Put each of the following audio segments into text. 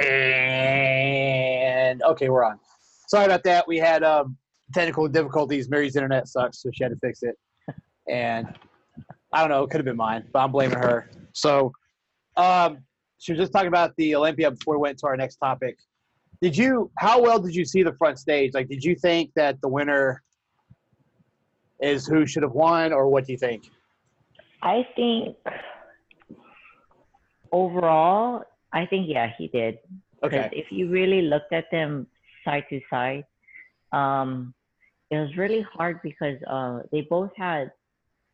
And okay, we're on. Sorry about that. We had um, technical difficulties. Mary's internet sucks, so she had to fix it. And I don't know, it could have been mine, but I'm blaming her. So, um, she was just talking about the Olympia before we went to our next topic. Did you? How well did you see the front stage? Like, did you think that the winner is who should have won, or what do you think? I think overall, I think yeah, he did. Okay. if you really looked at them side to side, um, it was really hard because uh, they both had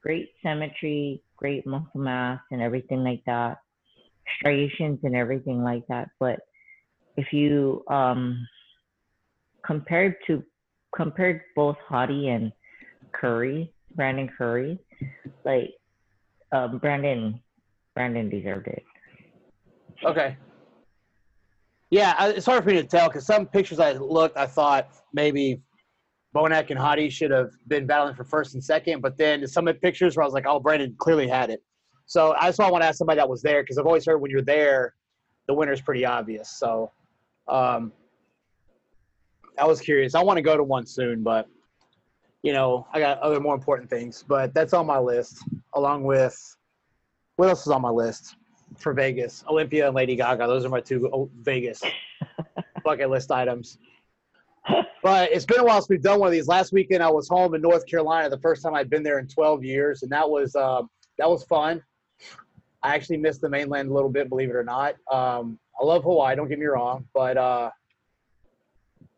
great symmetry, great muscle mass, and everything like that, striations and everything like that. But if you um, compared to compared both Hadi and Curry, Brandon Curry, like um, Brandon, Brandon deserved it. Okay. Yeah, I- it's hard for me to tell because some pictures I looked, I thought maybe Bonac and Hadi should have been battling for first and second, but then some of the pictures where I was like, oh, Brandon clearly had it. So I just want to ask somebody that was there because I've always heard when you're there, the winner's pretty obvious. So um, I was curious. I want to go to one soon, but you know, I got other more important things. But that's on my list, along with what else is on my list? For Vegas. Olympia and Lady Gaga. Those are my two Vegas bucket list items. But it's been a while since we've done one of these. Last weekend I was home in North Carolina, the first time I'd been there in 12 years, and that was um, that was fun. I actually missed the mainland a little bit, believe it or not. Um, I love Hawaii, don't get me wrong, but uh,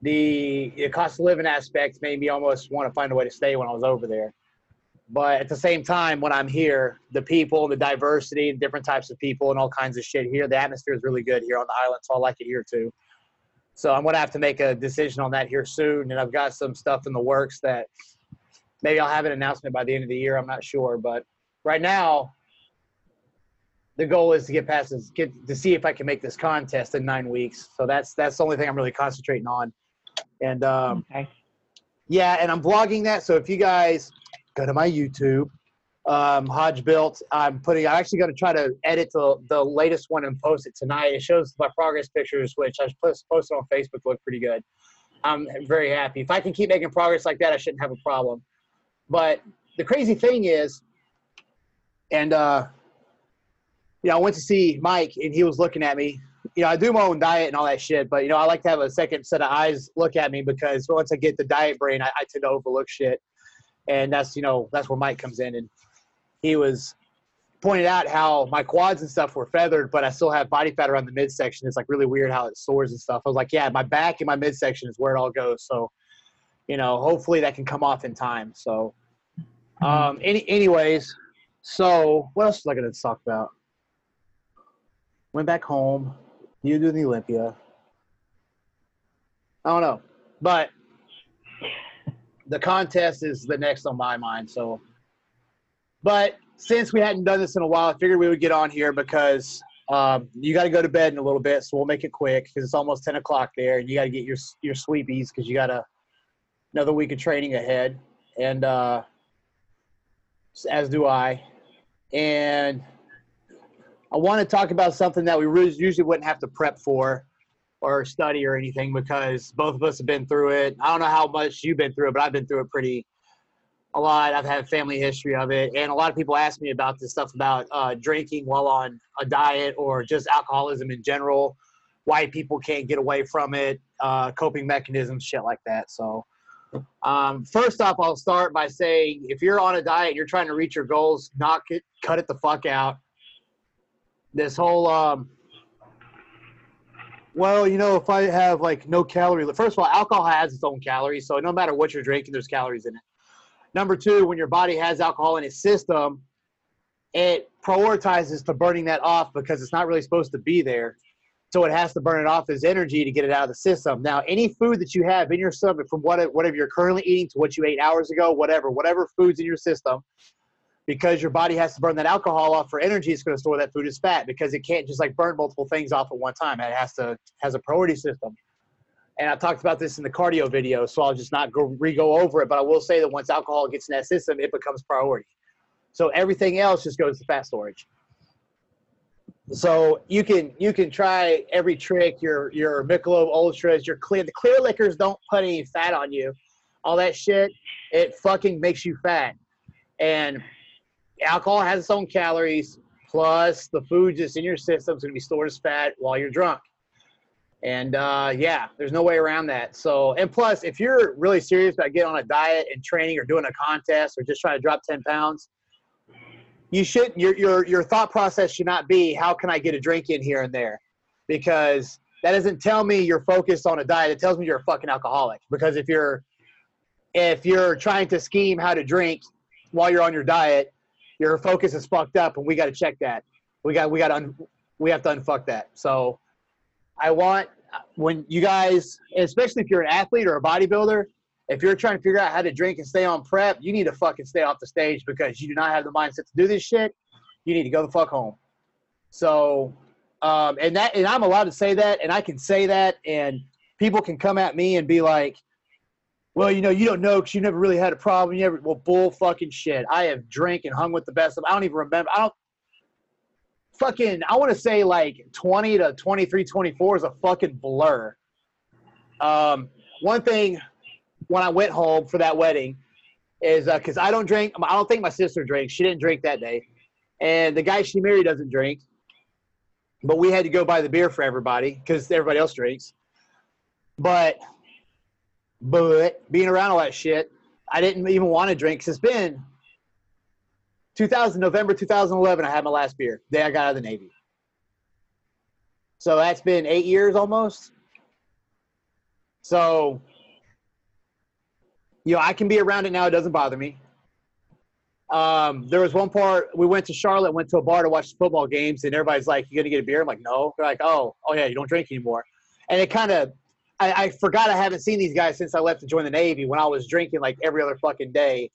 the, the cost of living aspect made me almost want to find a way to stay when I was over there. But at the same time, when I'm here, the people, the diversity, different types of people, and all kinds of shit here, the atmosphere is really good here on the island, so I like it here too. So I'm gonna have to make a decision on that here soon, and I've got some stuff in the works that maybe I'll have an announcement by the end of the year. I'm not sure, but right now, the goal is to get past this, get to see if I can make this contest in nine weeks. So that's that's the only thing I'm really concentrating on. And um, Okay. yeah, and I'm vlogging that. So if you guys go to my YouTube, um, Hodge Built, I'm putting. I'm actually going to try to edit the the latest one and post it tonight. It shows my progress pictures, which I post- posted on Facebook. Look pretty good. I'm very happy. If I can keep making progress like that, I shouldn't have a problem. But the crazy thing is, and uh, you know, I went to see Mike, and he was looking at me. You know, I do my own diet and all that shit, but you know, I like to have a second set of eyes look at me because once I get the diet brain, I, I tend to overlook shit, and that's you know that's where Mike comes in, and he was pointed out how my quads and stuff were feathered, but I still have body fat around the midsection. It's like really weird how it soars and stuff. I was like, yeah, my back and my midsection is where it all goes. So, you know, hopefully that can come off in time. So, um, any, anyways, so what else was I going to talk about? Went back home. You do the Olympia. I don't know, but the contest is the next on my mind. So, but since we hadn't done this in a while, I figured we would get on here because um, you got to go to bed in a little bit. So we'll make it quick because it's almost ten o'clock there, and you got to get your your sleepies because you got a another week of training ahead, and uh, as do I. And I want to talk about something that we really usually wouldn't have to prep for or study or anything because both of us have been through it. I don't know how much you've been through it, but I've been through it pretty a lot. I've had a family history of it, and a lot of people ask me about this stuff about uh, drinking while on a diet or just alcoholism in general. Why people can't get away from it, uh, coping mechanisms, shit like that. So, um, first off, I'll start by saying if you're on a diet, you're trying to reach your goals, knock it, cut it the fuck out. This whole um, well, you know, if I have like no calorie, first of all, alcohol has its own calories, so no matter what you're drinking, there's calories in it. Number two, when your body has alcohol in its system, it prioritizes to burning that off because it's not really supposed to be there. So it has to burn it off as energy to get it out of the system. Now, any food that you have in your stomach, from what, whatever you're currently eating to what you ate hours ago, whatever, whatever food's in your system, because your body has to burn that alcohol off for energy, it's going to store that food as fat because it can't just like burn multiple things off at one time. It has to has a priority system. And I talked about this in the cardio video, so I'll just not go re-go over it. But I will say that once alcohol gets in that system, it becomes priority. So everything else just goes to fat storage. So you can you can try every trick. Your your Michelob Ultras, your clear the clear liquors don't put any fat on you. All that shit, it fucking makes you fat. And alcohol has its own calories. Plus, the food just in your system is going to be stored as fat while you're drunk. And uh, yeah, there's no way around that. So, and plus, if you're really serious about getting on a diet and training or doing a contest or just trying to drop 10 pounds, you should your your your thought process should not be how can I get a drink in here and there, because that doesn't tell me you're focused on a diet. It tells me you're a fucking alcoholic. Because if you're if you're trying to scheme how to drink while you're on your diet, your focus is fucked up, and we got to check that. We got we got un, we have to unfuck that. So I want when you guys, especially if you're an athlete or a bodybuilder, if you're trying to figure out how to drink and stay on prep, you need to fucking stay off the stage because you do not have the mindset to do this shit. You need to go the fuck home. So, um, and that, and I'm allowed to say that, and I can say that, and people can come at me and be like, well, you know, you don't know because you never really had a problem. You never, well, bull fucking shit. I have drank and hung with the best of. I don't even remember. I don't fucking. I want to say like 20 to 23, 24 is a fucking blur. Um, one thing when I went home for that wedding is because uh, I don't drink. I don't think my sister drinks. She didn't drink that day, and the guy she married doesn't drink. But we had to go buy the beer for everybody because everybody else drinks. But but being around all that shit, I didn't even want to drink because it's been 2000 November 2011. I had my last beer. Day I got out of the Navy. So that's been eight years almost. So you know, I can be around it now. It doesn't bother me. Um, there was one part we went to Charlotte, went to a bar to watch football games, and everybody's like, "You gonna get a beer?" I'm like, "No." They're like, "Oh, oh yeah, you don't drink anymore." And it kind of, I, I forgot I haven't seen these guys since I left to join the Navy when I was drinking like every other fucking day.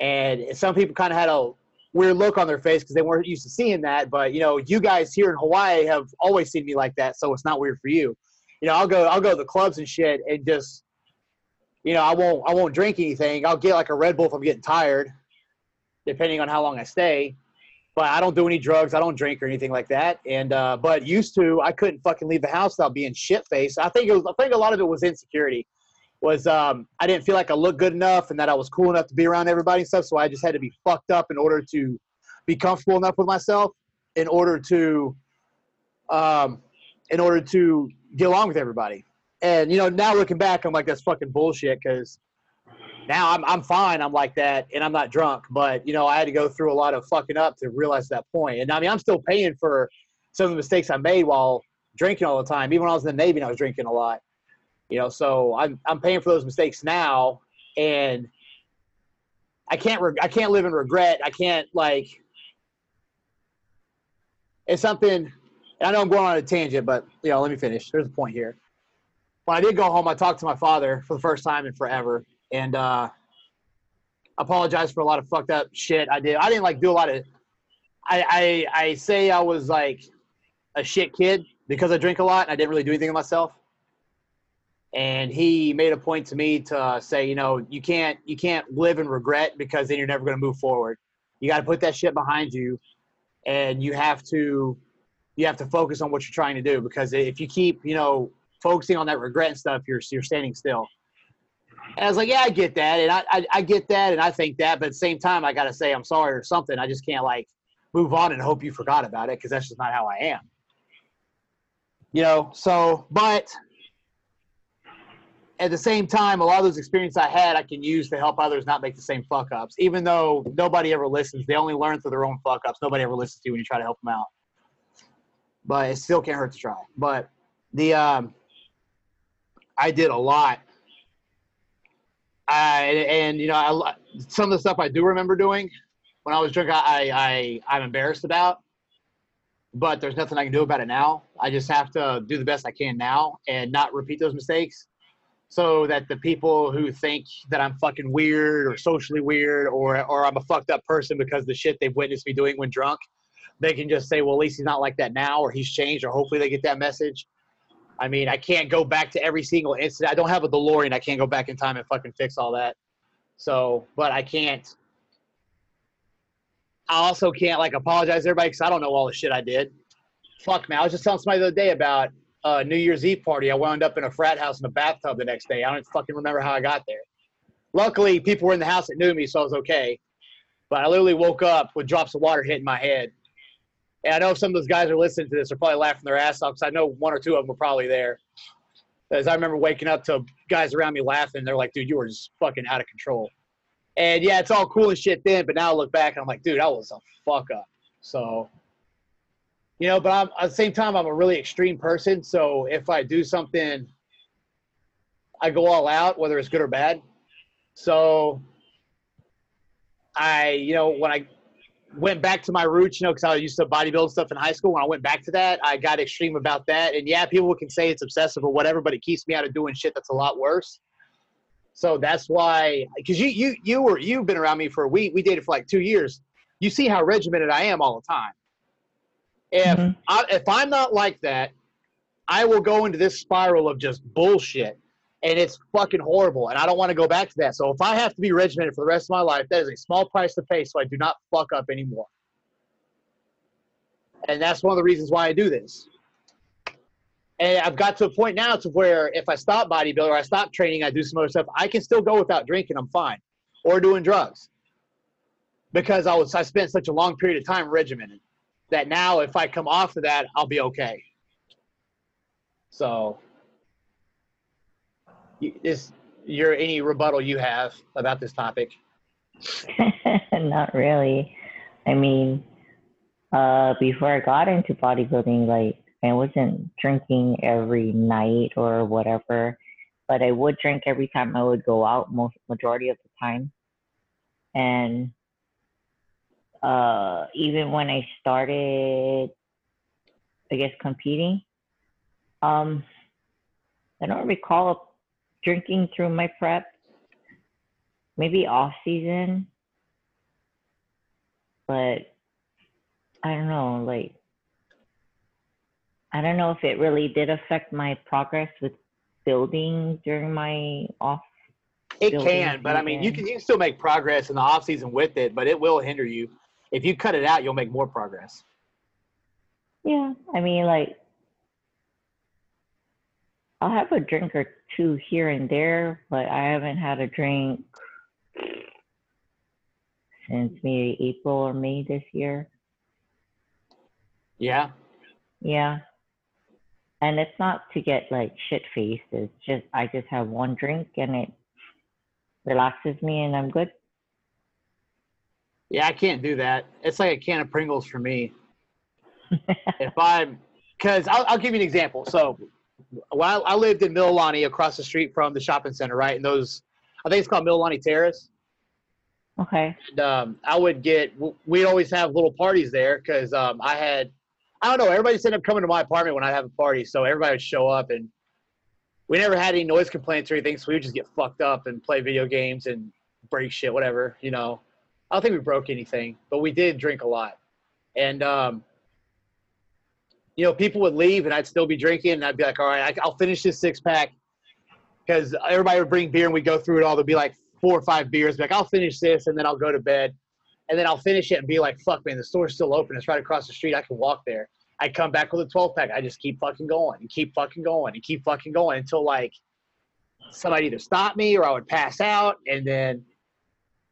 And some people kind of had a weird look on their face because they weren't used to seeing that. But you know, you guys here in Hawaii have always seen me like that, so it's not weird for you. You know, I'll go, I'll go to the clubs and shit, and just you know, I won't I won't drink anything. I'll get like a Red Bull if I'm getting tired, depending on how long I stay. But I don't do any drugs. I don't drink or anything like that. And uh, but used to, I couldn't fucking leave the house without being shit faced. I think it was. I think a lot of it was insecurity. Was um, I didn't feel like I looked good enough and that I was cool enough to be around everybody and stuff. So I just had to be fucked up in order to be comfortable enough with myself, in order to, um, in order to get along with everybody. And you know, now looking back, I'm like, that's fucking bullshit because now I'm I'm fine. I'm like that, and I'm not drunk. But you know, I had to go through a lot of fucking up to realize that point. And I mean, I'm still paying for some of the mistakes I made while drinking all the time. Even when I was in the Navy, I was drinking a lot. You know, so I'm I'm paying for those mistakes now, and I can't re- I can't live in regret. I can't like. It's something. I know I'm going on a tangent, but you know, let me finish. There's a point here when I did go home, I talked to my father for the first time in forever, and uh, apologized for a lot of fucked up shit I did. I didn't like do a lot of. I, I I say I was like a shit kid because I drink a lot and I didn't really do anything of myself. And he made a point to me to say, you know, you can't you can't live in regret because then you're never going to move forward. You got to put that shit behind you, and you have to you have to focus on what you're trying to do because if you keep you know focusing on that regret and stuff, you're you're standing still. And I was like, yeah, I get that, and I, I, I get that, and I think that, but at the same time, I got to say I'm sorry or something. I just can't like move on and hope you forgot about it because that's just not how I am. You know, so but at the same time, a lot of those experiences I had, I can use to help others not make the same fuck ups. Even though nobody ever listens, they only learn through their own fuck ups. Nobody ever listens to you when you try to help them out. But it still can't hurt to try. But the um, I did a lot. Uh, I, and you know, I, some of the stuff I do remember doing when I was drunk, I, I I'm embarrassed about, but there's nothing I can do about it now. I just have to do the best I can now and not repeat those mistakes, so that the people who think that I'm fucking weird or socially weird or or I'm a fucked up person because the shit they've witnessed me doing when drunk, they can just say, well, at least he's not like that now, or he's changed, or hopefully they get that message. I mean, I can't go back to every single incident. I don't have a DeLorean. I can't go back in time and fucking fix all that. So, but I can't. I also can't like apologize to everybody because I don't know all the shit I did. fuck, man. I was just telling somebody the other day about uh, New Year's Eve party. I wound up in a frat house in a bathtub the next day. I don't fucking remember how I got there. Luckily, people were in the house that knew me, so I was okay. But I literally woke up with drops of water hitting my head. And I know some of those guys are listening to this, they're probably laughing their ass off because I know one or two of them were probably there. As I remember waking up to guys around me laughing, they're like, dude, you were just fucking out of control. And yeah, it's all cool and shit then, but now I look back and I'm like, dude, I was a fuck up. So, you know, but I'm, at the same time, I'm a really extreme person. So if I do something, I go all out, whether it's good or bad. So I, you know, when I went back to my roots, you know, because I used to bodybuild stuff in high school. When I went back to that, I got extreme about that. And yeah, people can say it's obsessive or whatever, but it keeps me out of doing shit that's a lot worse. So that's why, because you you you were you've been around me for a week. We dated for like two years. You see how regimented I am all the time. If Mhm. I, if I'm not like that, I will go into this spiral of just bullshit, and it's fucking horrible. And I don't want to go back to that. So if I have to be regimented for the rest of my life, that is a small price to pay. So I do not fuck up anymore. And that's one of the reasons why I do this. And I've got to a point now to where if I stop bodybuilding or I stop training, I do some other stuff, I can still go without drinking. I'm fine, or doing drugs, because I was I spent such a long period of time regimented that now if I come off of that, I'll be okay. So, is your any rebuttal you have about this topic? Not really. I mean, uh, before I got into bodybuilding, like I wasn't drinking every night or whatever, but I would drink every time I would go out, most majority of the time. And uh, even when I started, I guess competing, um, I don't recall drinking through my prep. Maybe off season, but I don't know, like I don't know if it really did affect my progress with building during my off. It can, but I mean, you can you can still make progress in the off season with it, but it will hinder you. If you cut it out, you'll make more progress. Yeah, I mean, like I'll have a drink or two here and there, but I haven't had a drink since maybe April or May this year. Yeah. Yeah. And it's not to get like shit faced. It's just I just have one drink and it relaxes me and I'm good. Yeah, I can't do that. It's like a can of Pringles for me. if I'm, because I'll, I'll give you an example. So, when I, lived in Mililani across the street from the shopping center, right? And those, I think it's called Mililani Terrace. okay. And um, I would get, we'd always have little parties there because um, I had, I don't know, everybody just ended up coming to my apartment when I have a party. So everybody would show up and we never had any noise complaints or anything. So we would just get fucked up and play video games and break shit, whatever, you know. I don't think we broke anything, but we did drink a lot. And, um, you know, people would leave and I'd still be drinking and I'd be like, all right, I'll finish this six pack because everybody would bring beer and we'd go through it all. There'd be like four or five beers. Be like, I'll finish this and then I'll go to bed. And then I'll finish it and be like, fuck, man, the store's still open. It's right across the street. I can walk there. I come back with a 12 pack. I just keep fucking going and keep fucking going and keep fucking going until like somebody either stopped me or I would pass out. And then,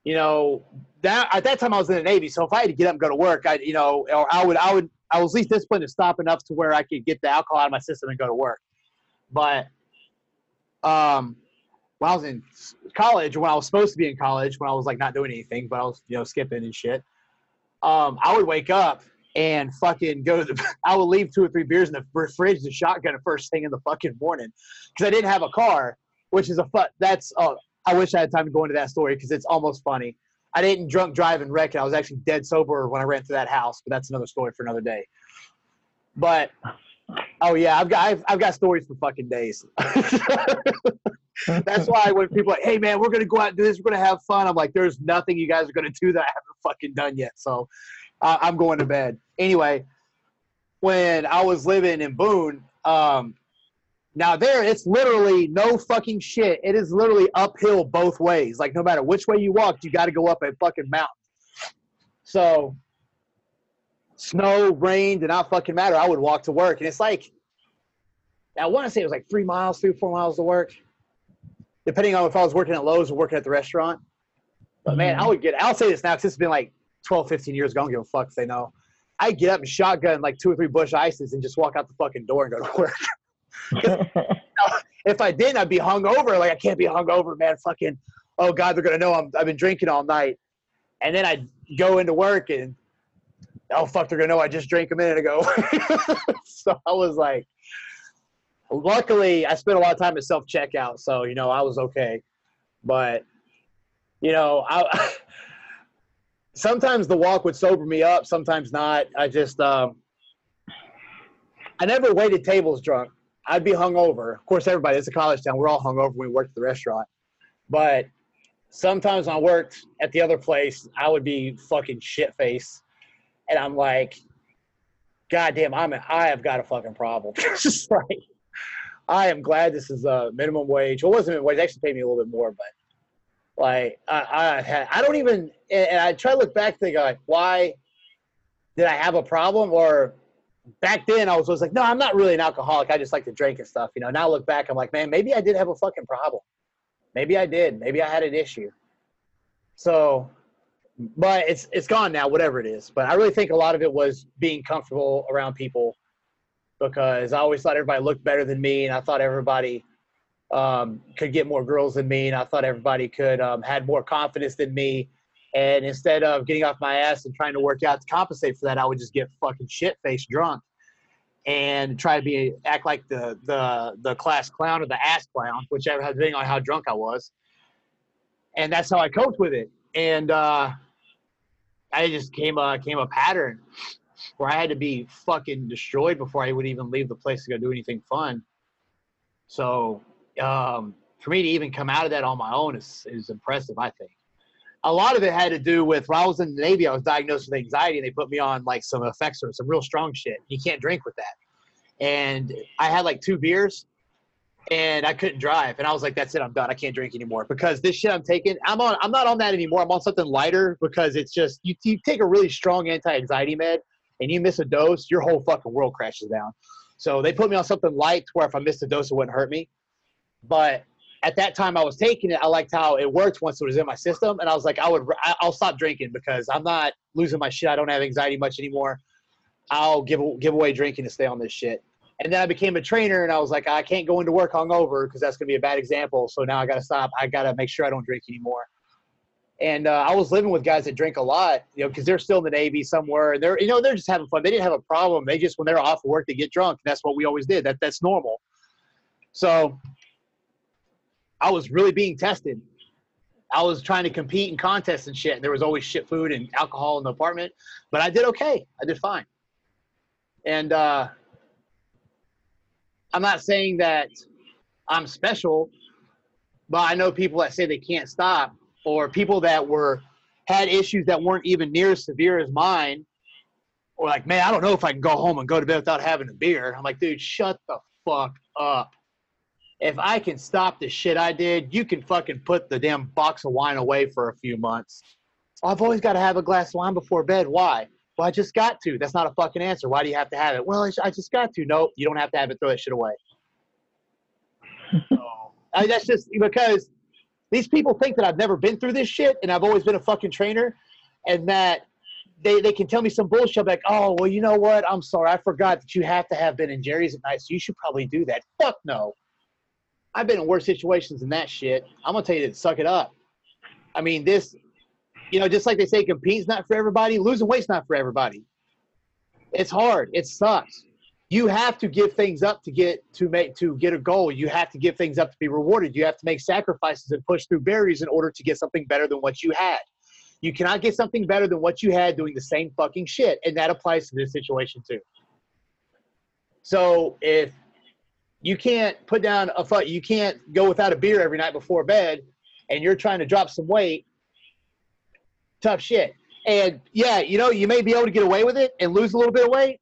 you know, that at that time I was in the Navy. So if I had to get up and go to work, I, you know, or I would, I would, I was at least disciplined to stop enough to where I could get the alcohol out of my system and go to work. But, um, when I was in college, when I was supposed to be in college, when I was like not doing anything, but I was, you know, skipping and shit. Um, I would wake up and fucking go to the. I would leave two or three beers in the fridge, the shotgun, the first thing in the fucking morning, because I didn't have a car, which is a fu- That's. Uh, I wish I had time to go into that story because it's almost funny. I didn't drunk drive and wreck it. I was actually dead sober when I ran through that house, but that's another story for another day. But oh yeah, I've got I've, I've got stories for fucking days. That's why when people are like, hey man, we're gonna go out and do this, we're gonna have fun. I'm like, there's nothing you guys are gonna do that I haven't fucking done yet. So uh, I'm going to bed. Anyway, when I was living in Boone, um, now there it's literally no fucking shit. It is literally uphill both ways. Like no matter which way you walk, you got to go up a fucking mountain. So snow, rain, did not fucking matter. I would walk to work, and it's like I want to say it was like three miles, three four miles to work, depending on if I was working at Lowe's or working at the restaurant. But man, I mm-hmm. would get. I'll say this now because it's been like 12, 15 years ago. I don't give a fuck if they know. I get up and shotgun like two or three Busch Ices and just walk out the fucking door and go to work. if I didn't, I'd be hungover. Like I can't be hungover, man. Fucking, oh god, they're gonna know I'm, I've been drinking all night. And then I'd go into work and, oh fuck, they're gonna know I just drank a minute ago. so I was like, luckily, I spent a lot of time at self checkout, so you know I was okay. But you know, I sometimes the walk would sober me up, sometimes not. I just um, I never waited tables drunk. I'd be hungover. Of course, everybody. It's a college town. We're all hungover when we worked at the restaurant. But sometimes when I worked at the other place, I would be fucking shit face, and I'm like, God damn, I'm a, I have got a fucking problem. like I am glad this is a minimum wage. Well, it wasn't minimum wage. They actually paid me a little bit more, but like I, I had, I don't even, and I try to look back, think like, why did I have a problem? Or back then I was, was like, no, I'm not really an alcoholic. I just like to drink and stuff. You know, now I look back, I'm like, man, maybe I did have a fucking problem. Maybe I did. Maybe I had an issue. So, but it's it's gone now, whatever it is. But I really think a lot of it was being comfortable around people because I always thought everybody looked better than me, and I thought everybody um, could get more girls than me, and I thought everybody could um, had more confidence than me. And instead of getting off my ass and trying to work out to compensate for that, I would just get fucking shit faced drunk and try to be act like the the the class clown or the ass clown, whichever depending on how drunk I was. And that's how I coped with it. And uh, I just came a came a pattern where I had to be fucking destroyed before I would even leave the place to go do anything fun. So um, for me to even come out of that on my own is, is impressive, I think. A lot of it had to do with when I was in the Navy, I was diagnosed with anxiety and they put me on like some Effexor or some real strong shit. You can't drink with that. And I had like two beers and I couldn't drive. And I was like, that's it, I'm done. I can't drink anymore because this shit I'm taking, I'm on, I'm not on that anymore. I'm on something lighter because it's just, you, you take a really strong anti-anxiety med and you miss a dose, your whole fucking world crashes down. So they put me on something light where if I missed a dose, it wouldn't hurt me. But at that time I was taking it, I liked how it worked once it was in my system, and I was like, I would, I'll stop drinking because I'm not losing my shit. I don't have anxiety much anymore. I'll give give away drinking to stay on this shit. And then I became a trainer, and I was like, I can't go into work hungover because that's gonna be a bad example. So now I gotta stop. I gotta make sure I don't drink anymore. And uh, I was living with guys that drink a lot, you know, because they're still in the Navy somewhere, and they're, you know, they're just having fun. They didn't have a problem. They just, when they're off work, they get drunk. And that's what we always did. That that's normal. So I was really being tested. I was trying to compete in contests and shit. And there was always shit food and alcohol in the apartment, but I did okay. I did fine. And uh, I'm not saying that I'm special, but I know people that say they can't stop, or people that were had issues that weren't even near as severe as mine, or like, man, I don't know if I can go home and go to bed without having a beer. I'm like, dude, shut the fuck up if I can stop the shit I did, you can fucking put the damn box of wine away for a few months. I've always got to have a glass of wine before bed. Why? Well, I just got to. That's not a fucking answer. Why do you have to have it? Well, I just got to. Nope, you don't have to have it. Throw that shit away. so, I, that's just because these people think that I've never been through this shit and I've always been a fucking trainer and that they, they can tell me some bullshit like, oh, well, you know what? I'm sorry. I forgot that you have to have Ben and Jerry's at night, so you should probably do that. Fuck no. I've been in worse situations than that shit. I'm gonna tell you to suck it up. I mean, this, you know, just like they say, competing's not for everybody. Losing weight's not for everybody. It's hard. It sucks. You have to give things up to get to make to get a goal. You have to give things up to be rewarded. You have to make sacrifices and push through barriers in order to get something better than what you had. You cannot get something better than what you had doing the same fucking shit, and that applies to this situation too. So if you can't put down a fight. You can't go without a beer every night before bed, and you're trying to drop some weight. Tough shit. And yeah, you know, you may be able to get away with it and lose a little bit of weight.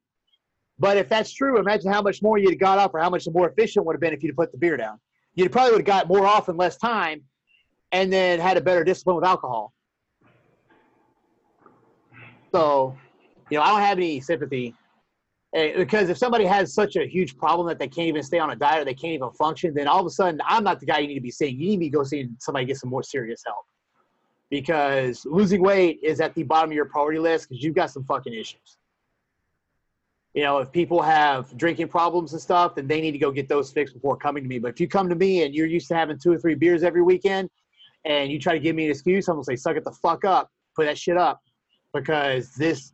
But if that's true, imagine how much more you'd have got off or how much more efficient would have been if you'd put the beer down. You probably would have got more off in less time and then had a better discipline with alcohol. So You know, I don't have any sympathy because if somebody has such a huge problem that they can't even stay on a diet or they can't even function, then all of a sudden I'm not the guy you need to be seeing. You need to go see somebody get some more serious help because losing weight is at the bottom of your priority list because you've got some fucking issues. You know, if people have drinking problems and stuff, then they need to go get those fixed before coming to me. But if you come to me and you're used to having two or three beers every weekend and you try to give me an excuse, I'm gonna say, suck it the fuck up, put that shit up. Because this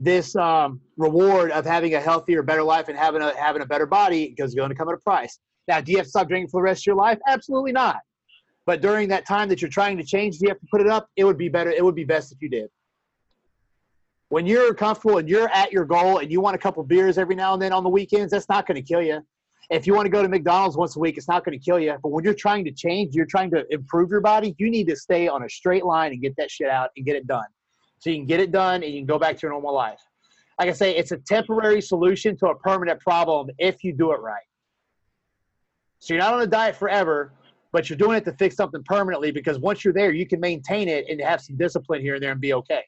this um, reward of having a healthier, better life and having a having a better body is going to come at a price. Now, do you have to stop drinking for the rest of your life? Absolutely not. But during that time that you're trying to change, do you have to put it up? It would be better. It would be best if you did. When you're comfortable and you're at your goal and you want a couple beers every now and then on the weekends, that's not going to kill you. If you want to go to McDonald's once a week, it's not going to kill you. But when you're trying to change, you're trying to improve your body, you need to stay on a straight line and get that shit out and get it done so you can get it done and you can go back to your normal life. Like I say, it's a temporary solution to a permanent problem if you do it right. So you're not on a diet forever, but you're doing it to fix something permanently because once you're there, you can maintain it and have some discipline here and there and be okay.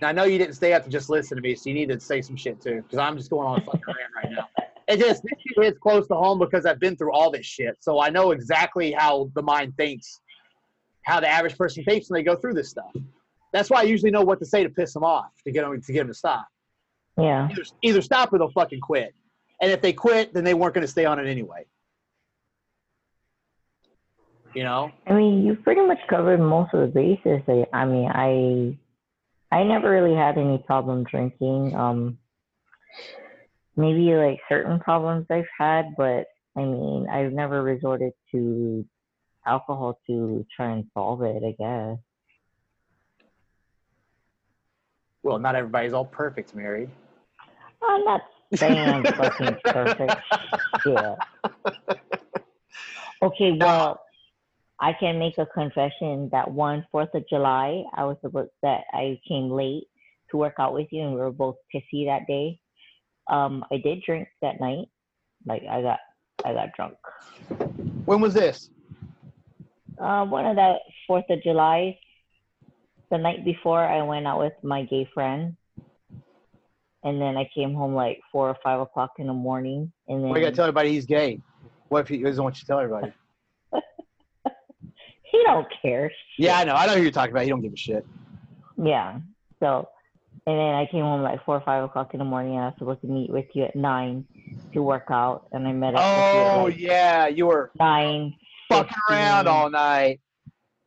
Now, I know you didn't stay up to just listen to me, so you need to say some shit too, because I'm just going on a fucking rant right now. It just this shit hits close to home because I've been through all this shit, so I know exactly how the mind thinks how the average person thinks when they go through this stuff. That's why I usually know what to say to piss them off to get them to get them to stop. Yeah. Either, either stop or they'll fucking quit. And if they quit, then they weren't going to stay on it anyway. You know. I mean, you pretty much covered most of the bases. I mean, I I never really had any problem drinking. Um, maybe like certain problems I've had, but I mean, I've never resorted to alcohol to try and solve it, I guess. Well, not everybody's all perfect, Mary. I'm not saying I'm fucking perfect. Yeah. Okay, well, I can make a confession that one Fourth of July, I was supposed that I came late to work out with you, and we were both pissy that day. Um, I did drink that night. Like I got, I got drunk. When was this? Uh, one of the Fourth of July, the night before, I went out with my gay friend, and then I came home like four or five o'clock in the morning. And then Well, you gotta tell everybody he's gay. What if he doesn't want you to tell everybody? he don't care. Yeah, I know. I know who you're talking about. He don't give a shit. Yeah. So, and then I came home like four or five o'clock in the morning, and I was supposed to meet with you at nine to work out, and I met up Oh with you at like yeah, you were nine. Fucking around all night.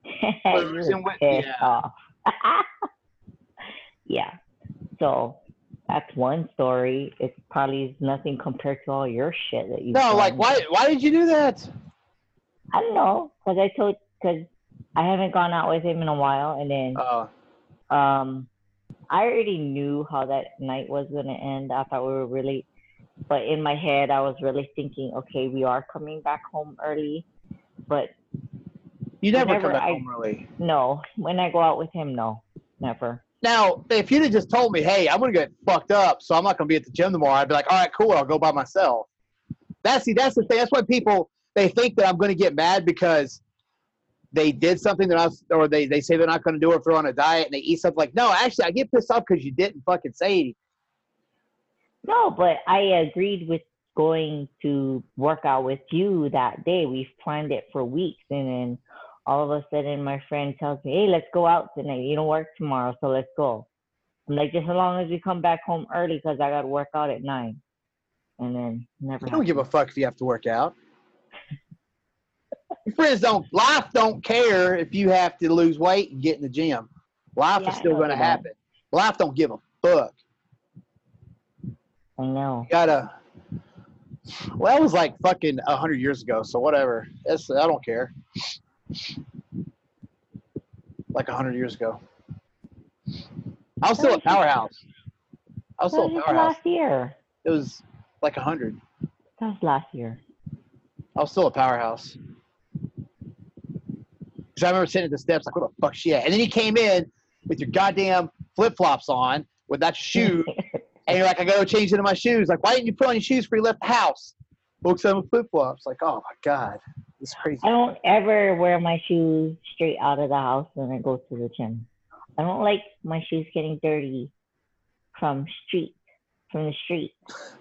You was in were Whit- pissed yeah. yeah. So that's one story. It probably is nothing compared to all your shit that you. No, like why? Why did you do that? I don't know, cause I told, cause I haven't gone out with him in a while, and then Oh, um, I already knew how that night was gonna end. I thought we were really, but in my head, I was really thinking, okay, we are coming back home early, but you never Whenever come back I- home early. no, when I go out with him, no, never. Now, if you'd have just told me, hey, I'm gonna get fucked up, so I'm not gonna be at the gym tomorrow, I'd be like, all right, cool, I'll go by myself. That's see, that's the thing. That's why people they think that I'm gonna get mad because they did something that I was, or they, they say they're not gonna do it if they're on a diet and they eat something like, no, actually, I get pissed off because you didn't fucking say anything. No, but I agreed with going to work out with you that day. We've planned it for weeks, and then all of a sudden, my friend tells me, "Hey, let's go out tonight. You don't work tomorrow, so let's go." I'm like, just as long as we come back home early, because I got to work out at nine. And then never. I don't give a fuck if you have to work out. Your friends don't. Life don't care if you have to lose weight and get in the gym. Life Yeah, is still going to happen. Life don't give a fuck. I know. You gotta. Well, that was like fucking a hundred years ago. So whatever. That's I don't care. Like a hundred years ago. I was still a powerhouse. I was still a was powerhouse. last year. It was like a hundred. That was last year. I was still a powerhouse. Because I remember sitting at the steps like, where the fuck she at? And then he came in with your goddamn flip flops on with that shoe. And you're like, I gotta change into my shoes. Like, why didn't you put on your shoes before you left the house? Books on flip flops. Like, oh my God. It's crazy. I don't ever wear my shoes straight out of the house when I go to the gym. I don't like my shoes getting dirty from street from the street.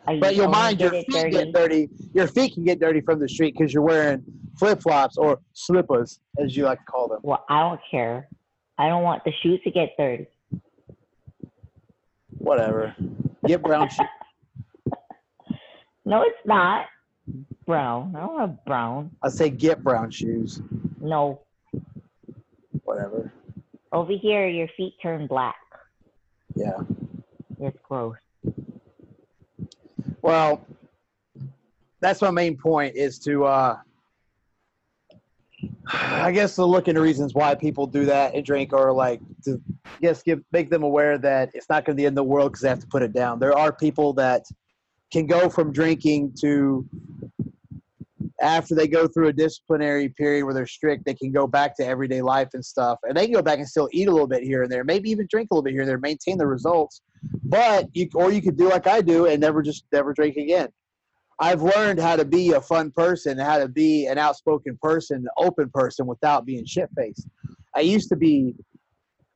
I But you'll mind your feet dirty. get dirty. Your feet can get dirty from the street because you're wearing flip flops or slippers, as you like to call them. Well, I don't care. I don't want the shoes to get dirty. Whatever. Get brown shoes. No, it's not brown. I don't want brown. I say get brown shoes. No, Whatever. over here your feet turn black. Yeah. It's gross. Well, that's my main point is to, uh, I guess, to look into reasons why people do that and drink, or like to, guess, give make them aware that it's not going to be end the world because they have to put it down. There are people that can go from drinking to after they go through a disciplinary period where they're strict, they can go back to everyday life and stuff, and they can go back and still eat a little bit here and there, maybe even drink a little bit here and there, maintain the results. But you, or you could do like I do and never just never drink again. I've learned how to be a fun person, how to be an outspoken person, open person without being shit faced. I used to be,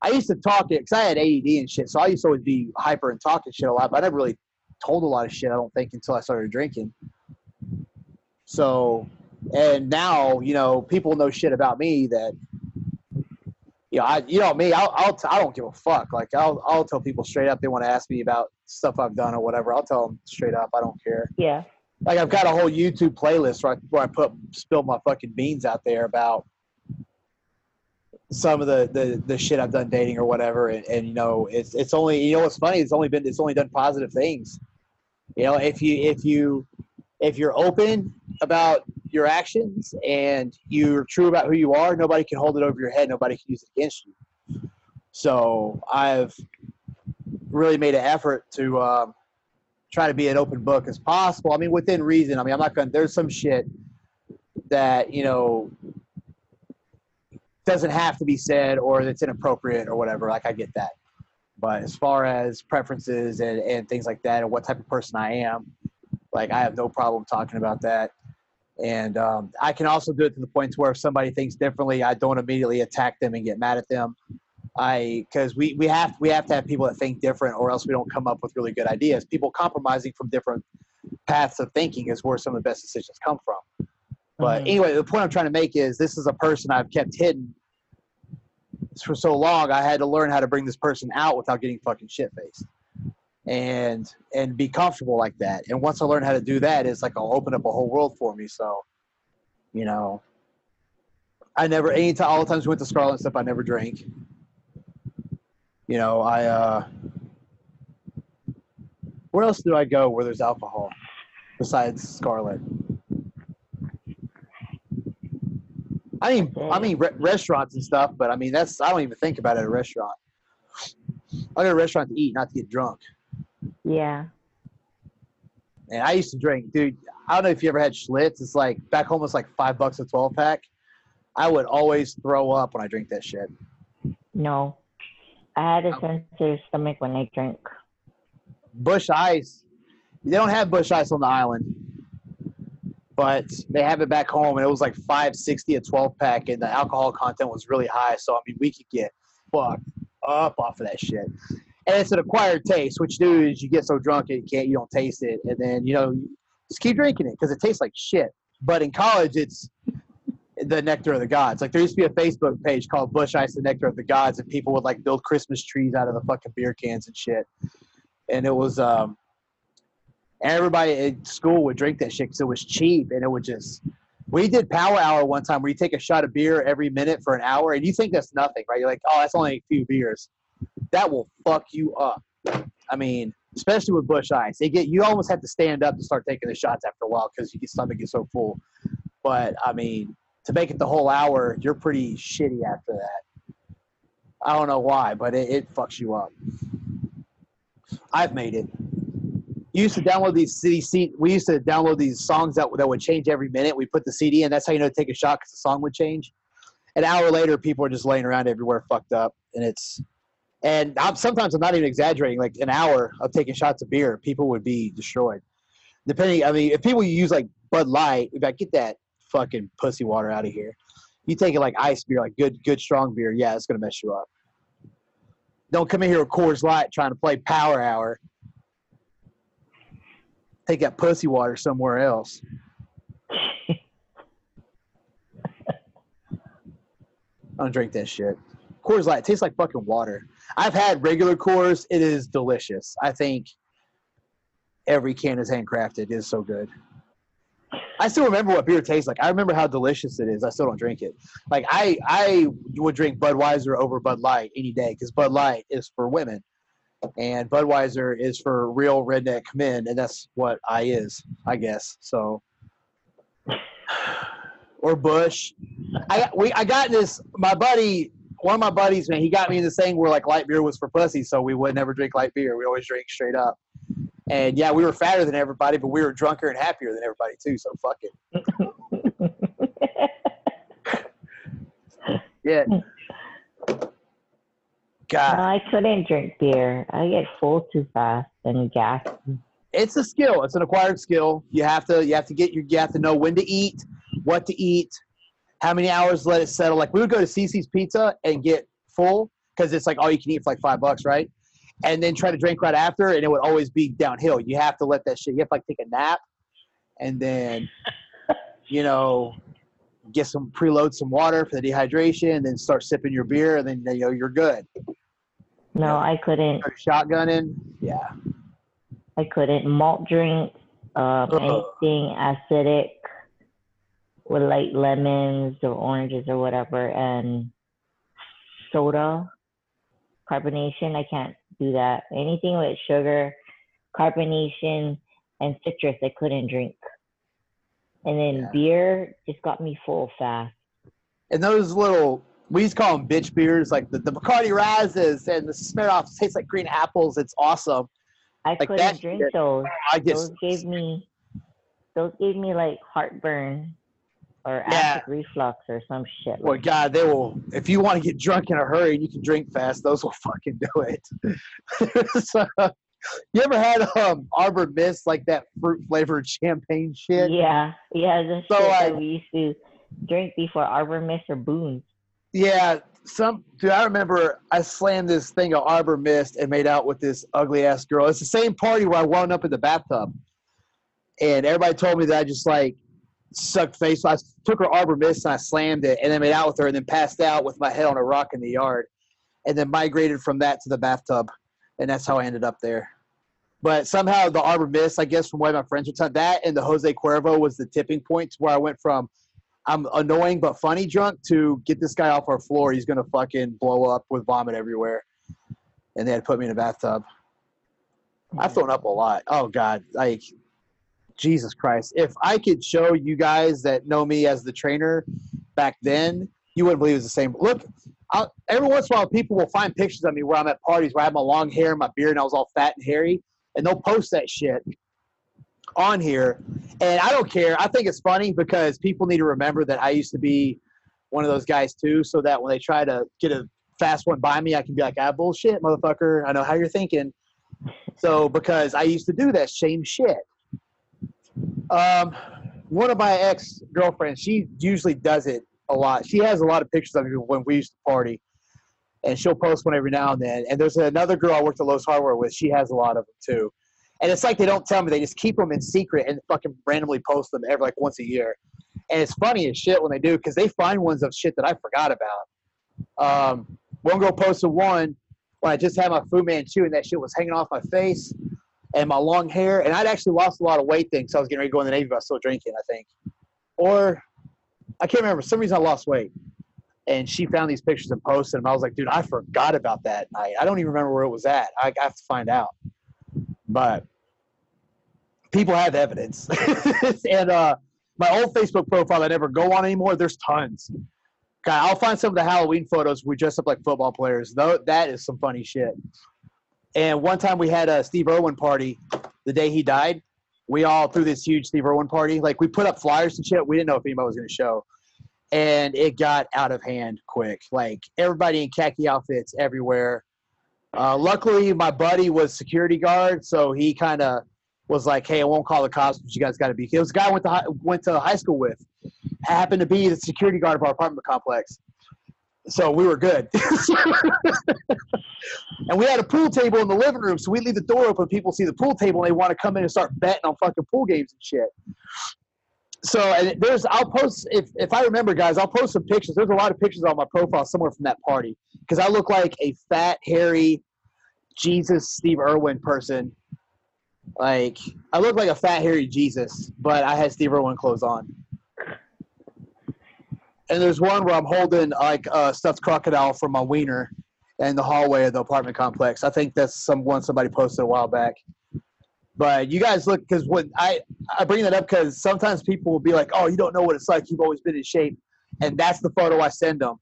I used to talk it because I had AED and shit, so I used to always be hyper and talking shit a lot. But I never really told a lot of shit. I don't think until I started drinking. So, and now you know people know shit about me that. You know, I, you know me. I'll, I'll, t- I don't give a fuck. Like, I'll, I'll tell people straight up. They want to ask me about stuff I've done or whatever. I'll tell them straight up. I don't care Yeah. like I've got a whole YouTube playlist where I, where I put spill my fucking beans out there about some of the, the, the shit I've done dating or whatever, and, and you know it's it's only you know what's funny it's only been it's only done positive things. You know if you if you if you're open about your actions and you're true about who you are, nobody can hold it over your head. Nobody can use it against you. So I've really made an effort to. Um, try to be an open book as possible. I mean, within reason. I mean, I'm not going to, there's some shit that, you know, doesn't have to be said or that's inappropriate or whatever. Like, I get that. But as far as preferences and, and things like that and what type of person I am, like, I have no problem talking about that. And um, I can also do it to the point where if somebody thinks differently, I don't immediately attack them and get mad at them. I because we we have we have to have people that think different, or else we don't come up with really good ideas. People compromising from different paths of thinking is where some of the best decisions come from. But Mhm. anyway, the point I'm trying to make is this is a person I've kept hidden for so long. I had to learn how to bring this person out without getting fucking shit faced, and and be comfortable like that. And once I learned how to do that, it's like I'll open up a whole world for me. So, you know, I never anytime all the times we went to Scarlet and stuff, I never drank you know, I uh where else do I go where there's alcohol besides Scarlet? I mean, I mean re- restaurants and stuff, but I mean that's I don't even think about it at a restaurant. I go to a restaurant to eat, not to get drunk. Yeah. And I used to drink, dude. I don't know if you ever had Schlitz. It's like back home, it's like five bucks a twelve pack. I would always throw up when I drink that shit. No. I had a oh. sensitive stomach when I drank. Busch Ice. They don't have Busch Ice on the island, but they have it back home, and it was like five sixty a twelve pack, and the alcohol content was really high. So I mean, we could get fucked up off of that shit. And it's an acquired taste. What you do is you get so drunk you can't, you don't taste it, and then you know just keep drinking it because it tastes like shit. But in college, it's the nectar of the gods. Like there used to be a Facebook page called Busch Ice, the nectar of the gods, and people would like build Christmas trees out of the fucking beer cans and shit. And it was um, everybody at school would drink that shit because it was cheap and it would just. We did power hour one time where you take a shot of beer every minute for an hour, and you think that's nothing, right? You're like, oh, that's only a few beers. That will fuck you up. I mean, especially with Busch Ice, they get you almost have to stand up to start taking the shots after a while because your stomach is so full. But I mean, to make it the whole hour, you're pretty shitty after that. I don't know why, but it, it fucks you up. I've made it. You used to download these CD. We used to download these songs that that would change every minute. We put the CD in. That's how you know to take a shot because the song would change. An hour later, people are just laying around everywhere, fucked up, and it's. And I'm, sometimes I'm not even exaggerating. Like an hour of taking shots of beer, people would be destroyed. Depending, I mean, if people use like Bud Light, if I get that fucking pussy water out of here. You take it like ice beer, like good, good strong beer. Yeah, it's gonna mess you up. Don't come in here with Coors Light trying to play Power Hour. Take that pussy water somewhere else. I don't drink that shit. Coors Light tastes like fucking water. I've had regular Coors. It is delicious. I think every can is handcrafted. It is so good. I still remember what beer tastes like. I remember how delicious it is. I still don't drink it. Like I, I would drink Budweiser over Bud Light any day because Bud Light is for women, and Budweiser is for real redneck men, and that's what I is, I guess. So, or Busch. I we I got this. My buddy, one of my buddies, man, he got me in this thing where like light beer was for pussy, so we would never drink light beer. We always drink straight up. And yeah, we were fatter than everybody, but we were drunker and happier than everybody too. So fuck it. yeah. God. No, I couldn't drink beer. I get full too fast and gas. It's a skill. It's an acquired skill. You have to you have to get your you have to know when to eat, what to eat, how many hours let it settle. Like we would go to CiCi's Pizza and get full because it's like all you can eat for like five bucks, right? and then try to drink right after, and it would always be downhill. You have to let that shit. You have to like take a nap, and then, you know, get some preload some water for the dehydration, and then start sipping your beer, and then you know you're good. No, I couldn't. Start shotgunning, yeah. I couldn't malt drink, uh, anything acidic with like lemons or oranges or whatever, and soda, carbonation. I can't do that. Anything with sugar, carbonation, and citrus, I couldn't drink. And then yeah. beer just got me full fast. And those little, we used to call them bitch beers, like the, the Bacardi Breezers and the Smirnoff tastes like green apples. It's awesome. I like couldn't drink shit. those. I just, those gave me, those gave me like heartburn or yeah. acid reflux or some shit. Well, God, they will. If you want to get drunk in a hurry and you can drink fast, those will fucking do it. so, you ever had um Arbor Mist like that fruit flavored champagne shit? Yeah, yeah, the so, shit that we used to drink before Arbor Mist or Boone. Yeah, some dude. I remember I slammed this thing of Arbor Mist and made out with this ugly ass girl. It's the same party where I wound up in the bathtub, and everybody told me that I just like sucked face. So I took her Arbor Mist and I slammed it and then made out with her and then passed out with my head on a rock in the yard. And then migrated from that to the bathtub. And that's how I ended up there. But somehow the Arbor Mist, I guess from what my friends were telling, that and the Jose Cuervo was the tipping point to where I went from I'm annoying but funny drunk to get this guy off our floor. He's gonna fucking blow up with vomit everywhere. And they had put me in a bathtub. I've thrown up a lot. Oh God, like Jesus Christ. If I could show you guys that know me as the trainer back then, you wouldn't believe it's the same. Look, I'll, every once in a while, people will find pictures of me where I'm at parties where I have my long hair, and my beard, and I was all fat and hairy, and they'll post that shit on here. And I don't care. I think it's funny because people need to remember that I used to be one of those guys too, so that when they try to get a fast one by me, I can be like, ah, bullshit, motherfucker. I know how you're thinking. So because I used to do that same shit. Um, one of my ex girlfriends, she usually does it a lot. She has a lot of pictures of me when we used to party, and she'll post one every now and then. And there's another girl I worked at Lowe's Hardware with. She has a lot of them too. And it's like they don't tell me; they just keep them in secret and fucking randomly post them every like once a year. And it's funny as shit when they do because they find ones of shit that I forgot about. Um, one girl posted one when I just had my Fu Manchu and that shit was hanging off my face and my long hair. And I'd actually lost a lot of weight then, so I was getting ready to go in the Navy, but I was still drinking, I think. Or I can't remember. For some reason I lost weight. And she found these pictures and posted them. I was like, dude, I forgot about that night. I don't even remember where it was at. I, I have to find out. But people have evidence. and uh, my old Facebook profile I never go on anymore, there's tons. God, I'll find some of the Halloween photos we dress up like football players. Though that is some funny shit. And one time we had a Steve Irwin party the day he died. We all threw this huge Steve Irwin party. Like we put up flyers and shit. We didn't know if anybody was going to show. And it got out of hand quick. Like everybody in khaki outfits everywhere. Uh, luckily, my buddy was security guard, so he kind of was like, "Hey, I won't call the cops, but you guys got to be." It was a guy I went to high, went to high school with, happened to be the security guard of our apartment complex, so we were good. and we had a pool table in the living room, so we leave the door open. People see the pool table and they want to come in and start betting on fucking pool games and shit. So and there's I'll post if if I remember guys I'll post some pictures. There's a lot of pictures on my profile somewhere from that party because I look like a fat hairy Jesus Steve Irwin person. Like I look like a fat hairy Jesus, but I had Steve Irwin clothes on. And there's one where I'm holding like a stuffed crocodile from my wiener in the hallway of the apartment complex. I think that's some one somebody posted a while back. But you guys look because when I I bring that up because sometimes people will be like, "Oh, you don't know what it's like. You've always been in shape," and that's the photo I send them,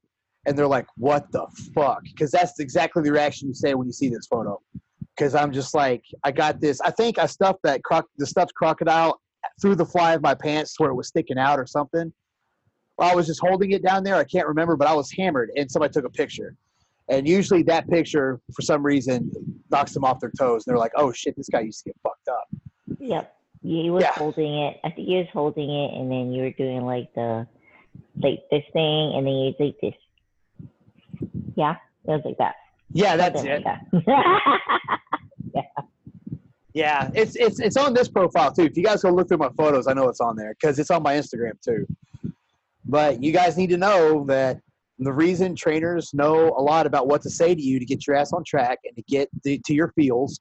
and they're like, "What the fuck?" Because that's exactly the reaction you say when you see this photo. Because I'm just like, I got this. I think I stuffed that croc the stuffed crocodile through the fly of my pants where it was sticking out or something. I was just holding it down there. I can't remember, but I was hammered, and somebody took a picture. And usually that picture, for some reason, knocks them off their toes. And they're like, oh shit, this guy used to get fucked up. Yep. He was Yeah. holding it. I think he was holding it, and then you were doing like the, like this thing, and then you did like this. Yeah, it was like that. Yeah, that's it. like that. Yeah, it's it's it's on this profile too. If you guys go look through my photos, I know it's on there because it's on my Instagram too. But you guys need to know that the reason trainers know a lot about what to say to you to get your ass on track and to get the, to your feels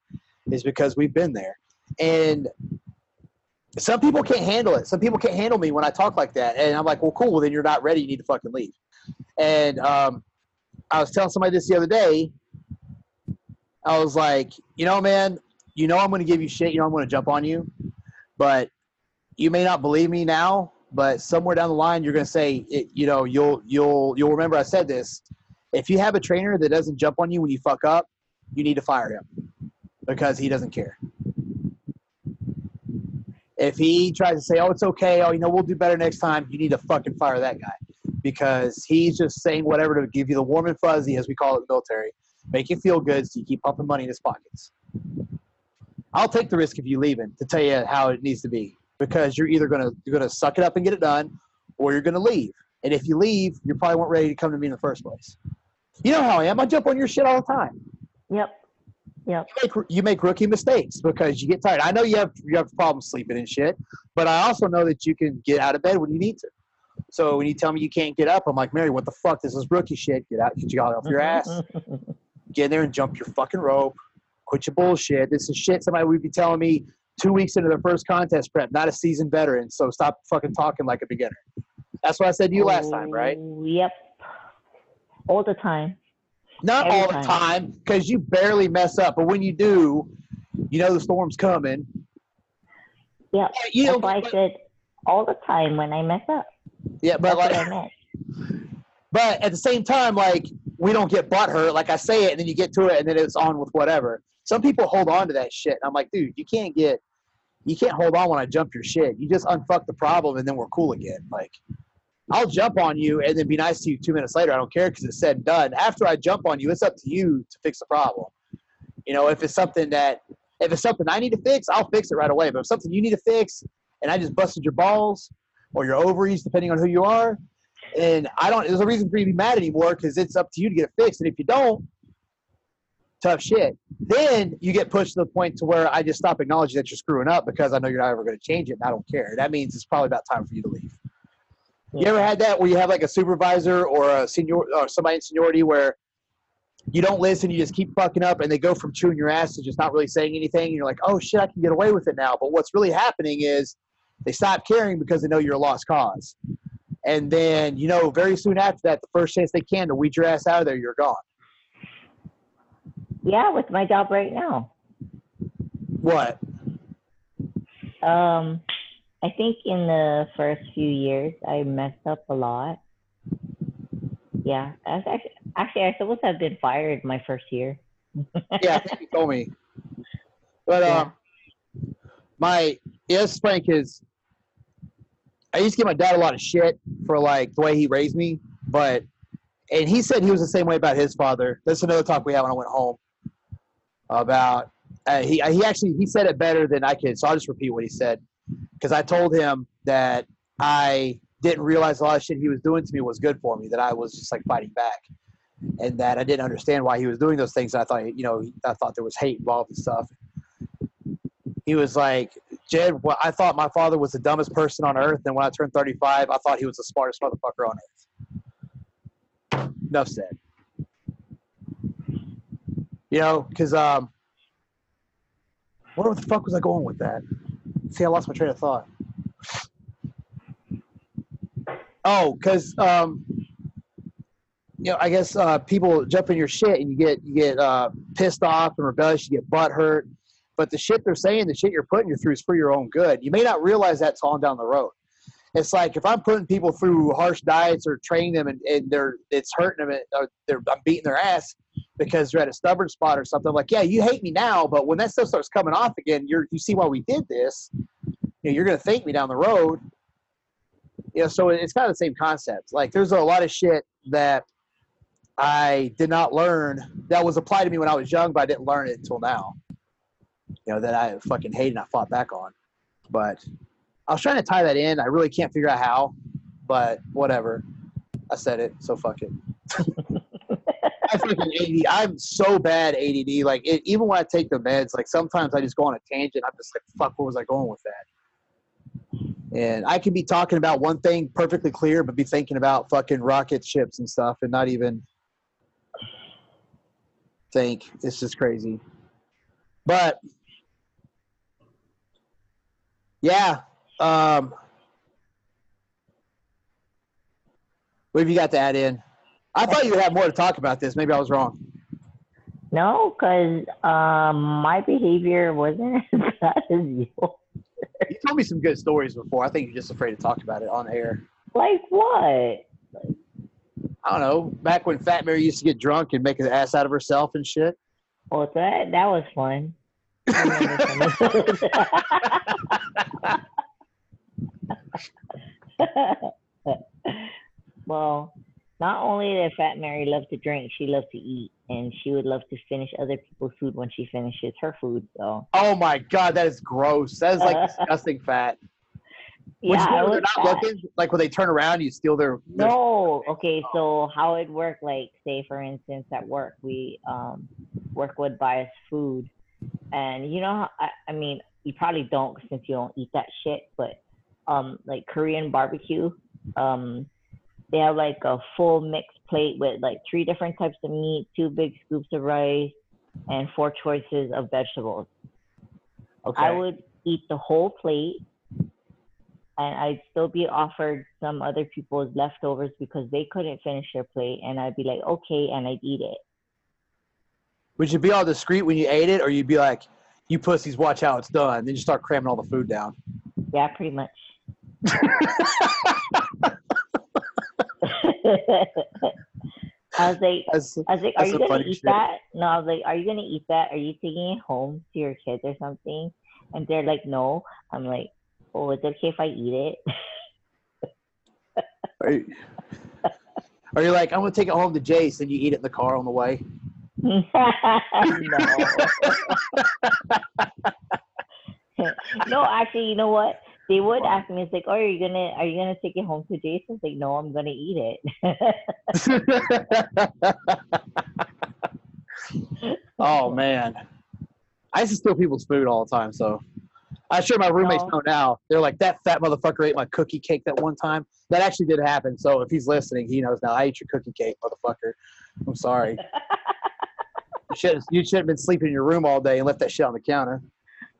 is because we've been there. And some people can't handle it. Some people can't handle me when I talk like that. And I'm like, well, cool. Well, then you're not ready. You need to fucking leave. And um, I was telling somebody this the other day. I was like, you know, man, you know I'm going to give you shit. You know I'm going to jump on you, but you may not believe me now. But somewhere down the line, you're going to say, it, you know, you'll you'll you'll remember I said this. If you have a trainer that doesn't jump on you when you fuck up, you need to fire him because he doesn't care. If he tries to say, "Oh, it's okay," oh, you know, we'll do better next time, you need to fucking fire that guy because he's just saying whatever to give you the warm and fuzzy, as we call it in the military, make you feel good, so you keep pumping money in his pockets. I'll take the risk of you leaving to tell you how it needs to be because you're either gonna you're gonna suck it up and get it done, or you're gonna leave. And if you leave, you probably weren't ready to come to me in the first place. You know how I am. I jump on your shit all the time. Yep. Yep. You make, you make rookie mistakes because you get tired. I know you have you have problems sleeping and shit, but I also know that you can get out of bed when you need to. So when you tell me you can't get up, I'm like, Mary, what the fuck? This is rookie shit. Get out, get you off your ass. Get in there and jump your fucking rope. Quit your bullshit. This is shit somebody would be telling me two weeks into their first contest prep, not a seasoned veteran. So stop fucking talking like a beginner. That's what I said to you last time, right? Oh, Yep. All the time. Not Every all the time. because you barely mess up. But when you do, you know the storm's coming. Yep. You know, That's why I said all the time when I mess up. yeah, but That's like. But at the same time, like we don't get butt hurt. Like I say it, and then you get to it, and then it's on with whatever. Some people hold on to that shit. I'm like, dude, you can't get, you can't hold on when I jump your shit. You just unfuck the problem, and then we're cool again. Like, I'll jump on you and then be nice to you two minutes later. I don't care because it's said and done. After I jump on you, it's up to you to fix the problem. You know, if it's something that, if it's something I need to fix, I'll fix it right away. But if something you need to fix, and I just busted your balls or your ovaries, depending on who you are, and I don't. There's a reason for you to be mad anymore because it's up to you to get it fixed. And if you don't, tough shit. Then you get pushed to the point to where I just stop acknowledging that you're screwing up because I know you're not ever going to change it, and I don't care. That means it's probably about time for you to leave. You ever had that where you have like a supervisor or a senior or somebody in seniority where you don't listen, you just keep fucking up, and they go from chewing your ass to just not really saying anything, and you're like, oh shit, I can get away with it now. But what's really happening is they stop caring because they know you're a lost cause. And then, you know, very soon after that, the first chance they can to weed your ass out of there, you're gone. Yeah, with my job right now. What? Um, I think in the first few years I messed up a lot. Yeah, I actually, actually I supposed to have been fired my first year. Yeah, I think you told me. But Yeah. um, my yes, Frank is. I used to give my dad a lot of shit for like the way he raised me, but and he said he was the same way about his father. That's another talk we had when I went home about uh, he he actually he said it better than I could. So I'll just repeat what he said because I told him that I didn't realize a lot of shit he was doing to me was good for me. That I was just like fighting back, and that I didn't understand why he was doing those things. I thought you know I thought there was hate involved and stuff. He was like, Jed, well, I thought my father was the dumbest person on earth, and when I turned 35, I thought he was the smartest motherfucker on earth. Enough said. You know, because um, where the fuck was I going with that? See, I lost my train of thought. Oh, because um, you know, I guess uh, people jump in your shit and you get you get uh, pissed off and rebellious. You get butt hurt, but the shit they're saying, the shit you're putting you through is for your own good. You may not realize that till on down the road. It's like if I'm putting people through harsh diets or training them and, and they're it's hurting them, and, or they're I'm beating their ass because you're at a stubborn spot or something. like, yeah, you hate me now, but when that stuff starts coming off again, you're you see why we did this. You know, you're gonna thank me down the road. You know, so it's kind of the same concept. Like there's a lot of shit that I did not learn that was applied to me when I was young, but I didn't learn it until now. You know, that I fucking hated and I fought back on. But I was trying to tie that in. I really can't figure out how, but whatever. I said it, so fuck it. I'm so bad ADD. Like it, even when I take the meds, like sometimes I just go on a tangent. I'm just like, fuck, where was I going with that? And I can be talking about one thing perfectly clear, but be thinking about fucking rocket ships and stuff, and not even think. It's just crazy. But yeah, um, what have you got to add in? I thought you had more to talk about this. Maybe I was wrong. No, because um, my behavior wasn't as bad as yours. You told me some good stories before. I think you're just afraid to talk about it on air. Like what? I don't know. Back when Fat Mary used to get drunk and make an ass out of herself and shit. Well, that that was fun. well, not only did Fat Mary love to drink, she loved to eat, and she would love to finish other people's food when she finishes her food. So. Oh my god, that is gross. That is like disgusting fat. Which yeah, they're not fat. looking, like when they turn around, you steal their. their No, okay. So how it worked? Like, say for instance, at work, we um, work would buy us food, and you know, I, I mean, you probably don't since you don't eat that shit, but um, like Korean barbecue, um, they have like a full mixed plate with like three different types of meat, two big scoops of rice, and four choices of vegetables. Okay. I would eat the whole plate and I'd still be offered some other people's leftovers because they couldn't finish their plate and I'd be like, okay, and I'd eat it. Would you be all discreet when you ate it, or you'd be like, "You pussies, watch how it's done"? Then you start cramming all the food down. Yeah, pretty much. I was like, I was like, are you gonna eat shit. that? No, I was like, are you gonna eat that? Are you taking it home to your kids or something? And they're like, no. I'm like, oh, is it okay if I eat it? are, you, are you like, I'm gonna take it home to Jace, and you eat it in the car on the way? no. no, actually, you know what? They would ask me, it's like, oh, are you gonna are you gonna take it home to Jason? It's like, no, I'm gonna eat it. oh man, I used to steal people's food all the time. So I'm sure my roommates No. know now. They're like, that fat motherfucker ate my cookie cake that one time. That actually did happen. So if he's listening, he knows now. I ate your cookie cake, motherfucker. I'm sorry. you should you should have been sleeping in your room all day and left that shit on the counter.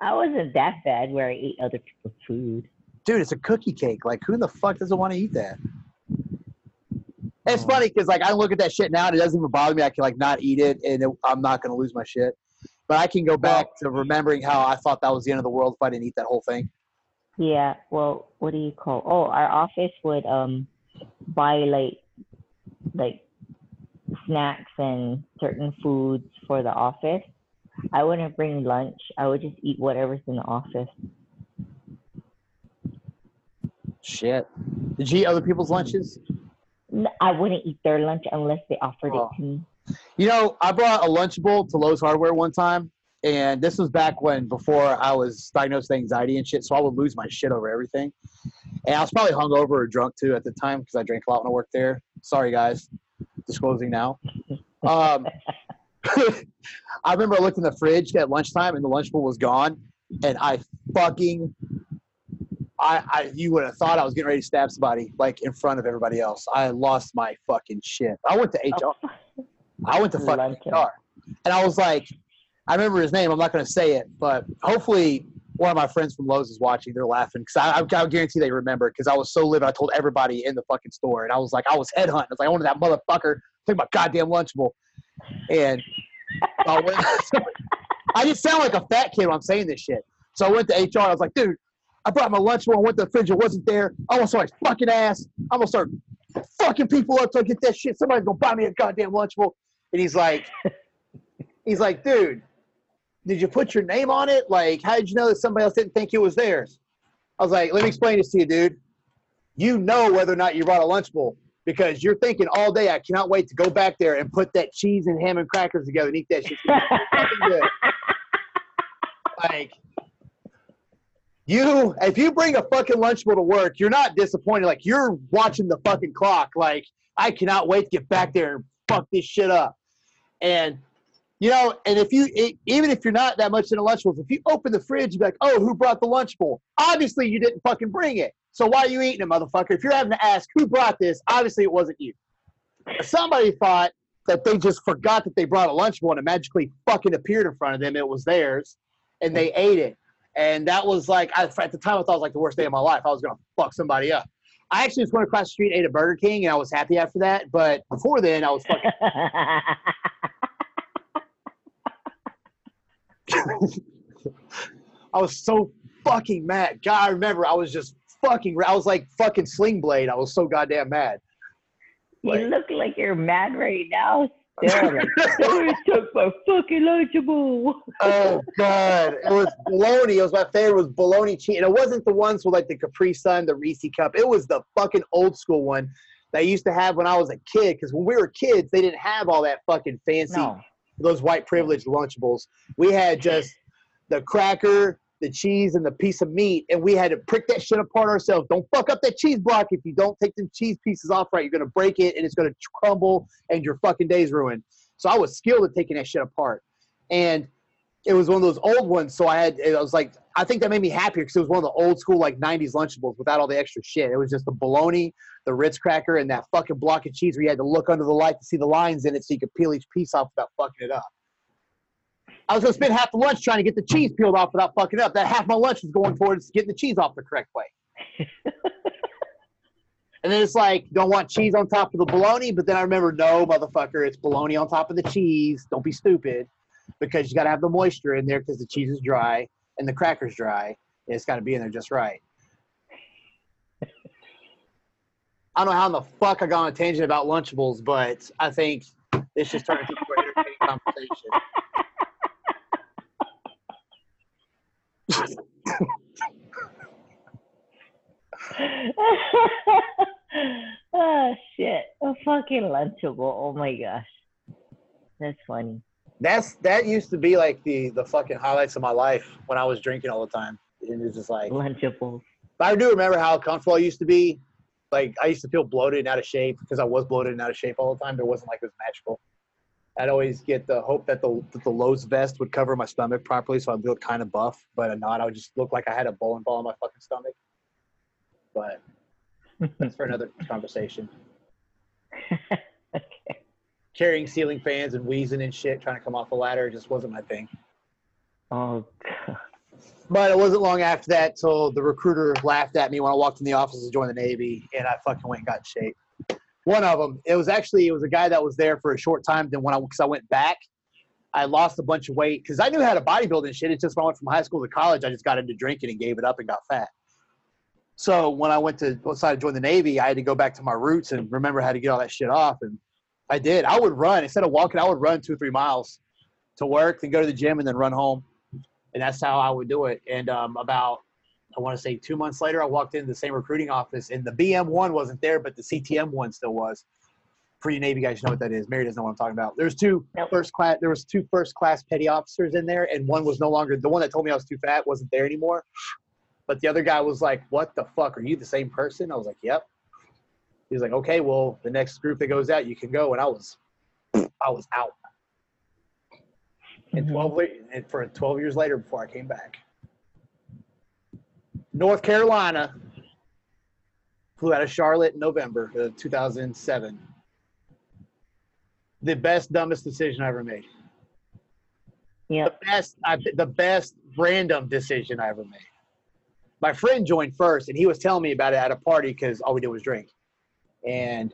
I wasn't that bad where I ate other people's food. Dude, it's a cookie cake. Like, who the fuck doesn't want to eat that? It's Oh. funny because like I look at that shit now and it doesn't even bother me. I can like not eat it and it, I'm not gonna lose my shit. But I can go back to remembering how I thought that was the end of the world if I didn't eat that whole thing. Yeah, well, what do you call? Oh, our office would um buy like like snacks and certain foods for the office. I wouldn't bring lunch. I would just eat whatever's in the office. Shit. Did you eat other people's lunches? I wouldn't eat their lunch unless they offered Oh. it to me. You know, I brought a Lunchable to Lowe's Hardware one time, and this was back when before I was diagnosed with anxiety and shit. So I would lose my shit over everything, and I was probably hungover or drunk too at the time because I drank a lot when I worked there. Sorry, guys, disclosing now. Um, I remember I looked in the fridge at lunchtime and the Lunchable was gone, and I fucking I, I you would have thought I was getting ready to stab somebody like in front of everybody else. I lost my fucking shit. I went to HR. Oh. I went to fucking. HR, and I was like, I remember his name. I'm not going to say it, but hopefully one of my friends from Lowe's is watching. They're laughing because I, I, I guarantee they remember because I was so livid. I told everybody in the fucking store, and I was like, I was headhunting. I was like, I wanted that motherfucker. Take my goddamn lunchable, and I, went, I just sound like a fat kid when I'm saying this shit. So I went to HR. I was like, dude, I brought my lunchable. I went to the fridge. It wasn't there. I almost started fucking ass. I'm gonna start fucking people up to get that shit. Somebody's gonna buy me a goddamn lunchable. And he's like, he's like, dude, did you put your name on it? Like, how did you know that somebody else didn't think it was theirs? I was like, let me explain this to you, dude. You know whether or not you brought a lunchable because you're thinking all day. I cannot wait to go back there and put that cheese and ham and crackers together and eat that shit. good. Like, you, if you bring a fucking lunchable to work, you're not disappointed. Like, you're watching the fucking clock. Like, I cannot wait to get back there and fuck this shit up. And, you know, and if you, e- even if you're not that much into Lunchables, if you open the fridge, you'd be like, oh, who brought the Lunchable? Obviously, you didn't fucking bring it. So why are you eating it, motherfucker? If you're having to ask who brought this, obviously it wasn't you. Somebody thought that they just forgot that they brought a Lunchable and it magically fucking appeared in front of them. It was theirs, and they ate it. And that was like, I, at the time, I thought it was like the worst day of my life. I was gonna fuck somebody up. I actually just went across the street, ate a Burger King, and I was happy after that. But before then, I was fucking. I was so fucking mad. God, I remember I was just fucking. I was like fucking Sling Blade. I was so goddamn mad. you look like you're mad right now. Like, "Somebody took my fucking lunchable. Oh god, it was bologna. It was my favorite. Was bologna cheese, and it wasn't the ones with like the Capri Sun, the Reese cup. It was the fucking old school one that I used to have when I was a kid. Because when we were kids, they didn't have all that fucking fancy No. those white privileged Lunchables. We had just the cracker, the cheese, and the piece of meat, and we had to prick that shit apart ourselves. Don't fuck up that cheese block. If you don't take the cheese pieces off right, you're gonna break it, and it's gonna crumble, and your fucking day's ruined. So I was skilled at taking that shit apart, and it was one of those old ones. So I had, I was like, I think that made me happier because it was one of the old school like '90s Lunchables without all the extra shit. It was just the bologna, the Ritz cracker, and that fucking block of cheese where you had to look under the light to see the lines in it so you could peel each piece off without fucking it up. I was gonna spend half the lunch trying to get the cheese peeled off without fucking up. That half my lunch was going towards getting the cheese off the correct way. and then it's like, don't want cheese on top of the bologna, but then I remember, no, motherfucker, it's bologna on top of the cheese. Don't be stupid, because you got to have the moisture in there because the cheese is dry and the cracker's dry. And it's got to be in there just right. I don't know how in the fuck I got on a tangent about Lunchables, but I think this just turned into a entertaining conversation. oh shit! A fucking lunchable. Oh my gosh, that's funny. That's that used to be like the the fucking highlights of my life when I was drinking all the time. And it's just like Lunchables. But I do remember how comfortable I used to be. Like I used to feel bloated and out of shape because I was bloated and out of shape all the time. But it wasn't like it was magical. I'd always get the hope that the that the Lowe's vest would cover my stomach properly, so I'd look kind of buff. But not, I would just look like I had a bowling ball in my fucking stomach. But that's for another conversation. okay. Carrying ceiling fans and wheezing and shit, trying to come off the ladder, just wasn't my thing. oh god. But it wasn't long after that till the recruiter laughed at me when I walked in the office to join the Navy, and I fucking went and got in shape. One of them, it was actually it was a guy that was there for a short time. Then when I because I went back, I lost a bunch of weight because I knew how to bodybuild and shit. It's just when I went from high school to college, I just got into drinking and gave it up and got fat. So when I went to decided to join the Navy, I had to go back to my roots and remember how to get all that shit off. And I did. I would run instead of walking. I would run two or three miles to work, then go to the gym, and then run home and that's how I would do it. And um, about I want to say two months later, I walked into the same recruiting office, and the BM one wasn't there, but the CTM one still was. For you Navy guys, you know what that is. Mary doesn't know what I'm talking about. There's two Nope. first class. There was two first class petty officers in there, and one was no longer the one that told me I was too fat wasn't there anymore. But the other guy was like, "What the fuck? Are you the same person?" I was like, "Yep." He was like, "Okay, well, the next group that goes out, you can go." And I was, I was out. And Mhm. 12 and for 12 years later before I came back. North Carolina flew out of Charlotte in November of 2007. The best, dumbest decision I ever made. Yeah. The best, I, the best random decision I ever made. My friend joined first, and he was telling me about it at a party because all we did was drink. And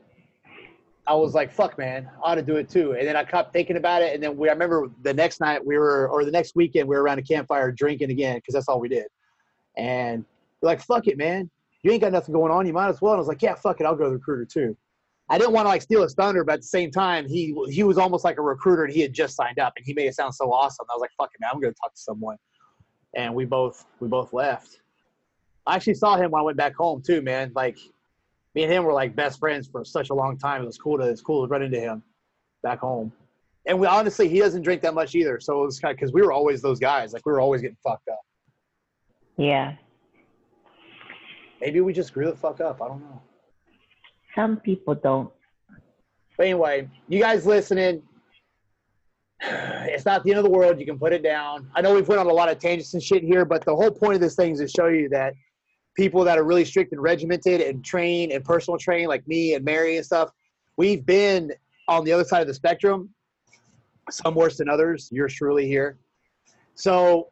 I was like, "Fuck, man, I ought to do it too." And then I kept thinking about it, and then we. I remember the next night we were, or the next weekend we were around a campfire drinking again because that's all we did. And like, "Fuck it, man, you ain't got nothing going on. You might as well." And I was like, "Yeah, fuck it, I'll go to the recruiter too." I didn't want to like steal his thunder, but at the same time, he he was almost like a recruiter, and he had just signed up, and he made it sound so awesome. I was like, "Fuck it, man, I'm going to talk to someone." And we both we both left. I actually saw him when I went back home too, man. Like me and him were like best friends for such a long time. It was cool to it's cool to run into him back home. And we honestly, he doesn't drink that much either. So it was kind of because we were always those guys. Like we were always getting fucked up. Yeah. Maybe we just grew the fuck up. I don't know. Some people don't. But anyway, you guys listening, it's not the end of the world. You can put it down. I know we've went on a lot of tangents and shit here, but the whole point of this thing is to show you that people that are really strict and regimented and train and personal train, like me and Mary and stuff, we've been on the other side of the spectrum. Some worse than others. You're truly here. So,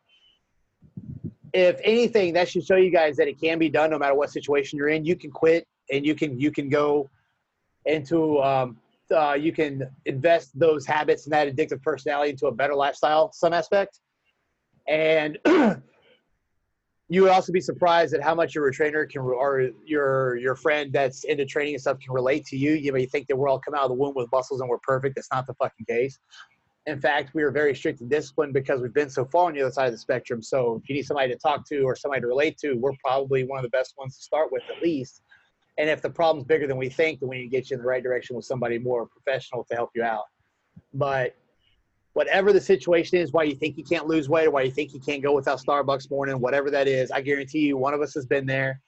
if anything, that should show you guys that it can be done no matter what situation you're in. You can quit and you can you can go into um, uh, you can invest those habits and that addictive personality into a better lifestyle some aspect. And you would also be surprised at how much your trainer can or your your friend that's into training and stuff can relate to you. You may think that we're all coming out of the womb with muscles and we're perfect. That's not the fucking case in fact we are very strict and disciplined because we've been so far on the other side of the spectrum so if you need somebody to talk to or somebody to relate to we're probably one of the best ones to start with at least and if the problem's bigger than we think, then we need to get you in the right direction with somebody more professional to help you out. But whatever the situation is, why you think you can't lose weight or why you think you can't go without Starbucks morning, whatever that is, I guarantee you one of us has been there.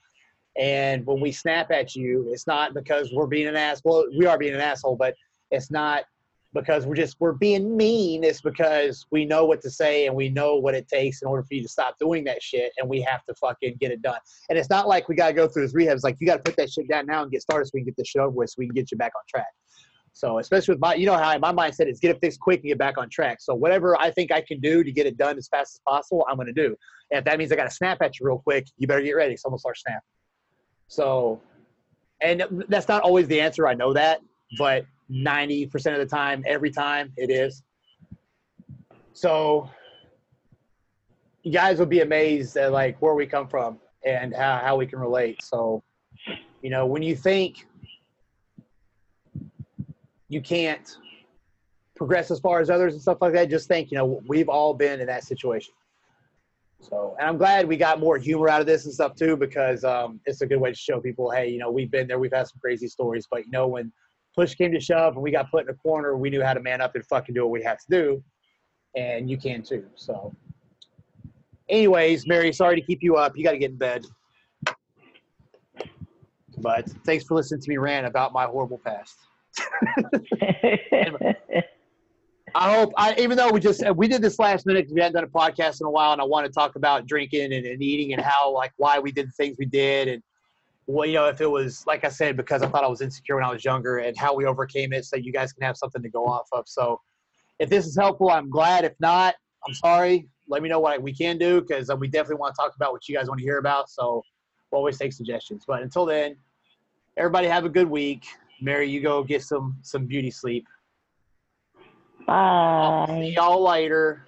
And when we snap at you, it's not because we're being an asshole. We are being an asshole, but it's not because we're just we're being mean. It's because we know what to say and we know what it takes in order for you to stop doing that shit, and we have to fucking get it done. And it's not like we gotta go through this rehab. It's like you gotta put that shit down now and get started so we can get this shit over with, so we can get you back on track. So especially with my, you know how my mindset is get it fixed quick and get back on track. So whatever I think I can do to get it done as fast as possible, I'm gonna do. And if that means I gotta snap at you real quick, you better get ready. Someone start snapping. So, and that's not always the answer. I know that, but 90% of the time, every time it is. So you guys will be amazed at like where we come from and how, how we can relate. So, you know, when you think you can't progress as far as others and stuff like that, just think, you know, we've all been in that situation. So, and I'm glad we got more humor out of this and stuff too, because um, it's a good way to show people, hey, you know, we've been there, we've had some crazy stories, but you know, when push came to shove and we got put in a corner, we knew how to man up and fucking do what we had to do, and you can too. So, anyways, Mary, sorry to keep you up. You got to get in bed. But thanks for listening to me rant about my horrible past. I hope, I, even though we just we did this last minute because we hadn't done a podcast in a while, and I want to talk about drinking and, and eating and how like why we did the things we did and well, you know, if it was like I said, because I thought I was insecure when I was younger, and how we overcame it, so you guys can have something to go off of. So, if this is helpful, I'm glad. If not, I'm sorry. Let me know what we can do because uh, we definitely want to talk about what you guys want to hear about. So, we'll always take suggestions. But until then, everybody have a good week. Mary, you go get some some beauty sleep. Bye. See y'all later.